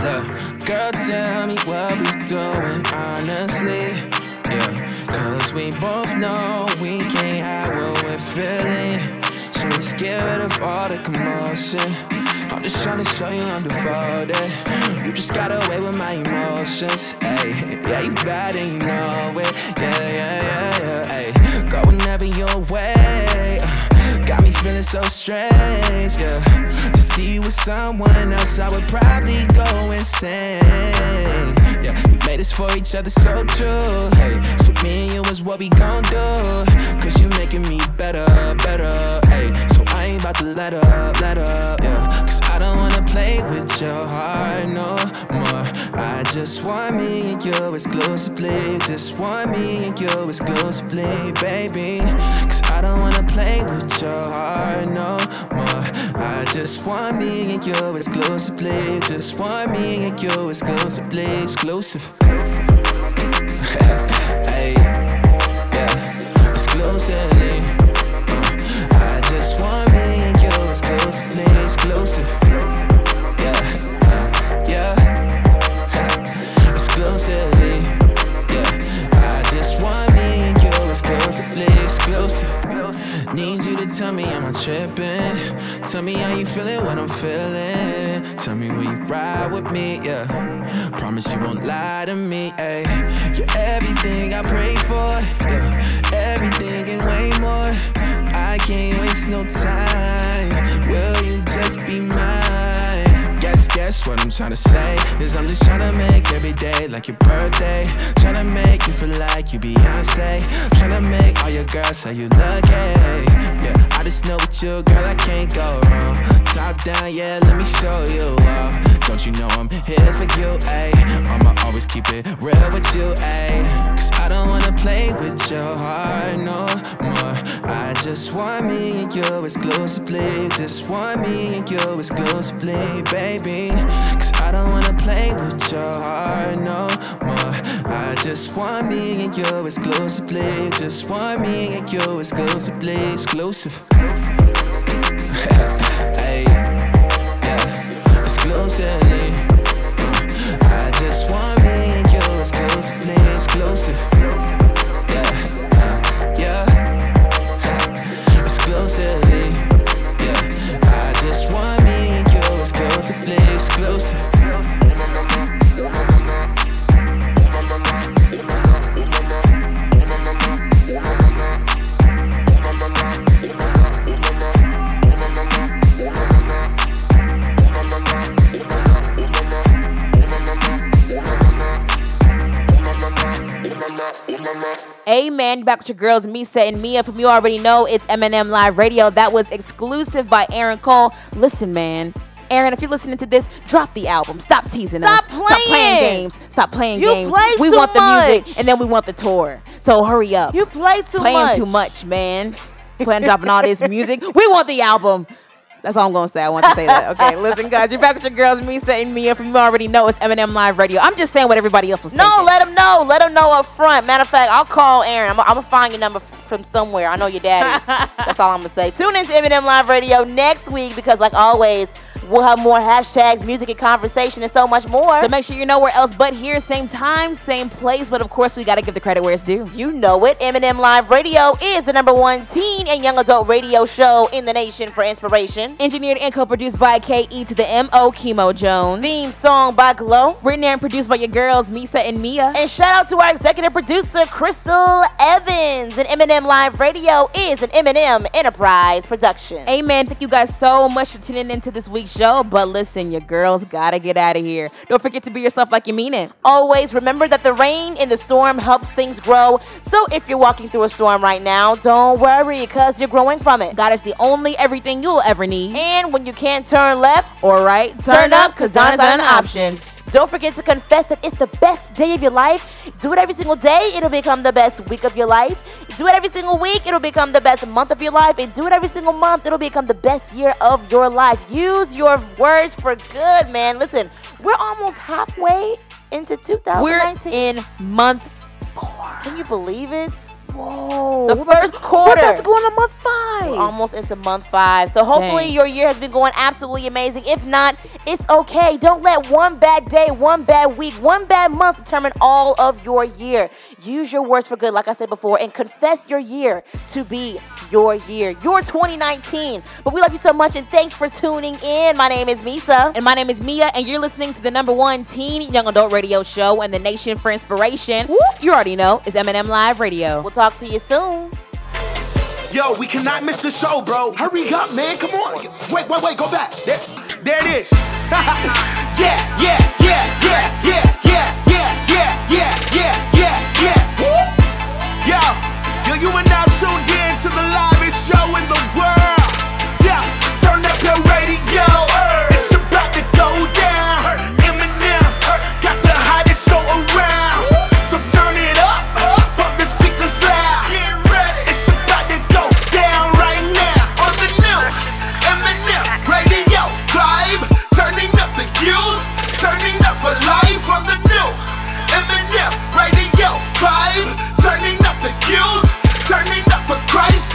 Look, girl, tell me what we doing, honestly. Yeah, cause we both know we can't hide what we're feeling. So get rid of all the commotion. I'm just trying to show you I'm devoted. You just got away with my emotions. Hey, yeah, you bad and you know it. Yeah, yeah, yeah, yeah. Hey, go whenever you're away. Feeling so strange, yeah. To see you with someone else, I would probably go insane. Yeah, we made this for each other, so true. Hey, so me and you is what we gon' do. Cause you making me better, better. Hey, so about to let up, let up. Yeah, cause I don't wanna play with your heart no more. I just want me and you exclusively. Just want me and you exclusively, baby. Cause I don't wanna play with your heart no more. I just want me and you exclusively. Just want me and you exclusively, exclusive. hey, yeah, exclusively. Exclusively, exclusive. Yeah, yeah, exclusively. Yeah, I just want me and you exclusively, exclusive. Need you to tell me am I tripping? Tell me how you feeling when I'm feeling. Tell me will you ride with me, yeah. Promise you won't lie to me, ayy. You're everything I pray for, yeah. Everything and way more. I can't waste no time. Will you just be mine? Guess, guess what I'm trying to say is I'm just trying to make every day like your birthday. Trying to make you feel like you Beyonce. Trying to make all your girls say you lucky. Yeah, I just know with you, girl, I can't go wrong. Top down, yeah, let me show you off. Don't you know I'm here for you, ayy? I'ma always keep it real with you, ayy. Cause I don't wanna play with your heart no more. I just want me and you exclusively. Just want me and you exclusively, baby. Cause I don't wanna play with your heart no more. I just want me and you exclusively. Just want me and you exclusively, exclusive. Yeah, Amen. Back with your girls, Meesa and Meah. From you already know, it's M&M Live Radio. That was exclusive by Aaron Cole. Listen, man. Aaron, if you're listening to this, drop the album. Stop teasing Stop us. Stop playing playing. games. Stop playing You games. play we want the music and then we want the tour. So hurry up. You play too playing much. too much, man. Playing dropping all this music. We want the album. That's all I'm gonna say. I want to say that. Okay, listen, guys, you're back with your girls, Meesa and Meah. From you already know, it's M&M Live Radio. I'm just saying what everybody else was No, thinking. let him know. Let him know up front. Matter of fact, I'll call Aaron. I'm, I'm gonna find your number f- from somewhere. I know your daddy. That's all I'm gonna say. Tune into M&M Live Radio next week because, like always, we'll have more hashtags, music, and conversation, and so much more. So make sure you know where else but here, same time, same place. But of course, we gotta give the credit where it's due. You know it. M&M Live Radio is the number one teen and young adult radio show in the nation for inspiration. Engineered and co-produced by KE to the MO Chemo Jones. Theme song by Glow. Written and produced by your girls, Meesa and Meah. And shout out to our executive producer, Crystal Evans. And M&M Live Radio is an M&M Enterprise production. Amen. Thank you guys so much for tuning into this week's show. But listen, your girls gotta get out of here. Don't forget to be yourself like you mean it. Always remember that the rain in the storm helps things grow. So if you're walking through a storm right now, don't worry because you're growing from it. God is the only everything you'll ever need. And when you can't turn left or right, turn, up because Donna's not an option. Don't forget to confess that it's the best day of your life. Do it every single day, it'll become the best week of your life. Do it every single week, it'll become the best month of your life. And do it every single month, it'll become the best year of your life. Use your words for good, man. Listen, we're almost halfway into 2019. We're in month four. Can you believe it? Whoa. The first quarter. We're about to go into month five. We're almost into month five. So hopefully Dang. your year has been going absolutely amazing. If not, it's okay. Don't let one bad day, one bad week, one bad month determine all of your year. Use your words for good, like I said before, and confess your year to be your year, your 2019. But we love you so much and thanks for tuning in. My name is Meesa. And my name is Meah, and you're listening to the number one teen young adult radio show in the nation for inspiration. You already know, it's M&M Live Radio. We'll talk to you soon. Yo, we cannot miss the show, bro. Hurry up, man. Come on. Wait, wait, wait. Go back. There, there it is. yeah, yeah, yeah, yeah, yeah, yeah.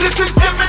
this is different.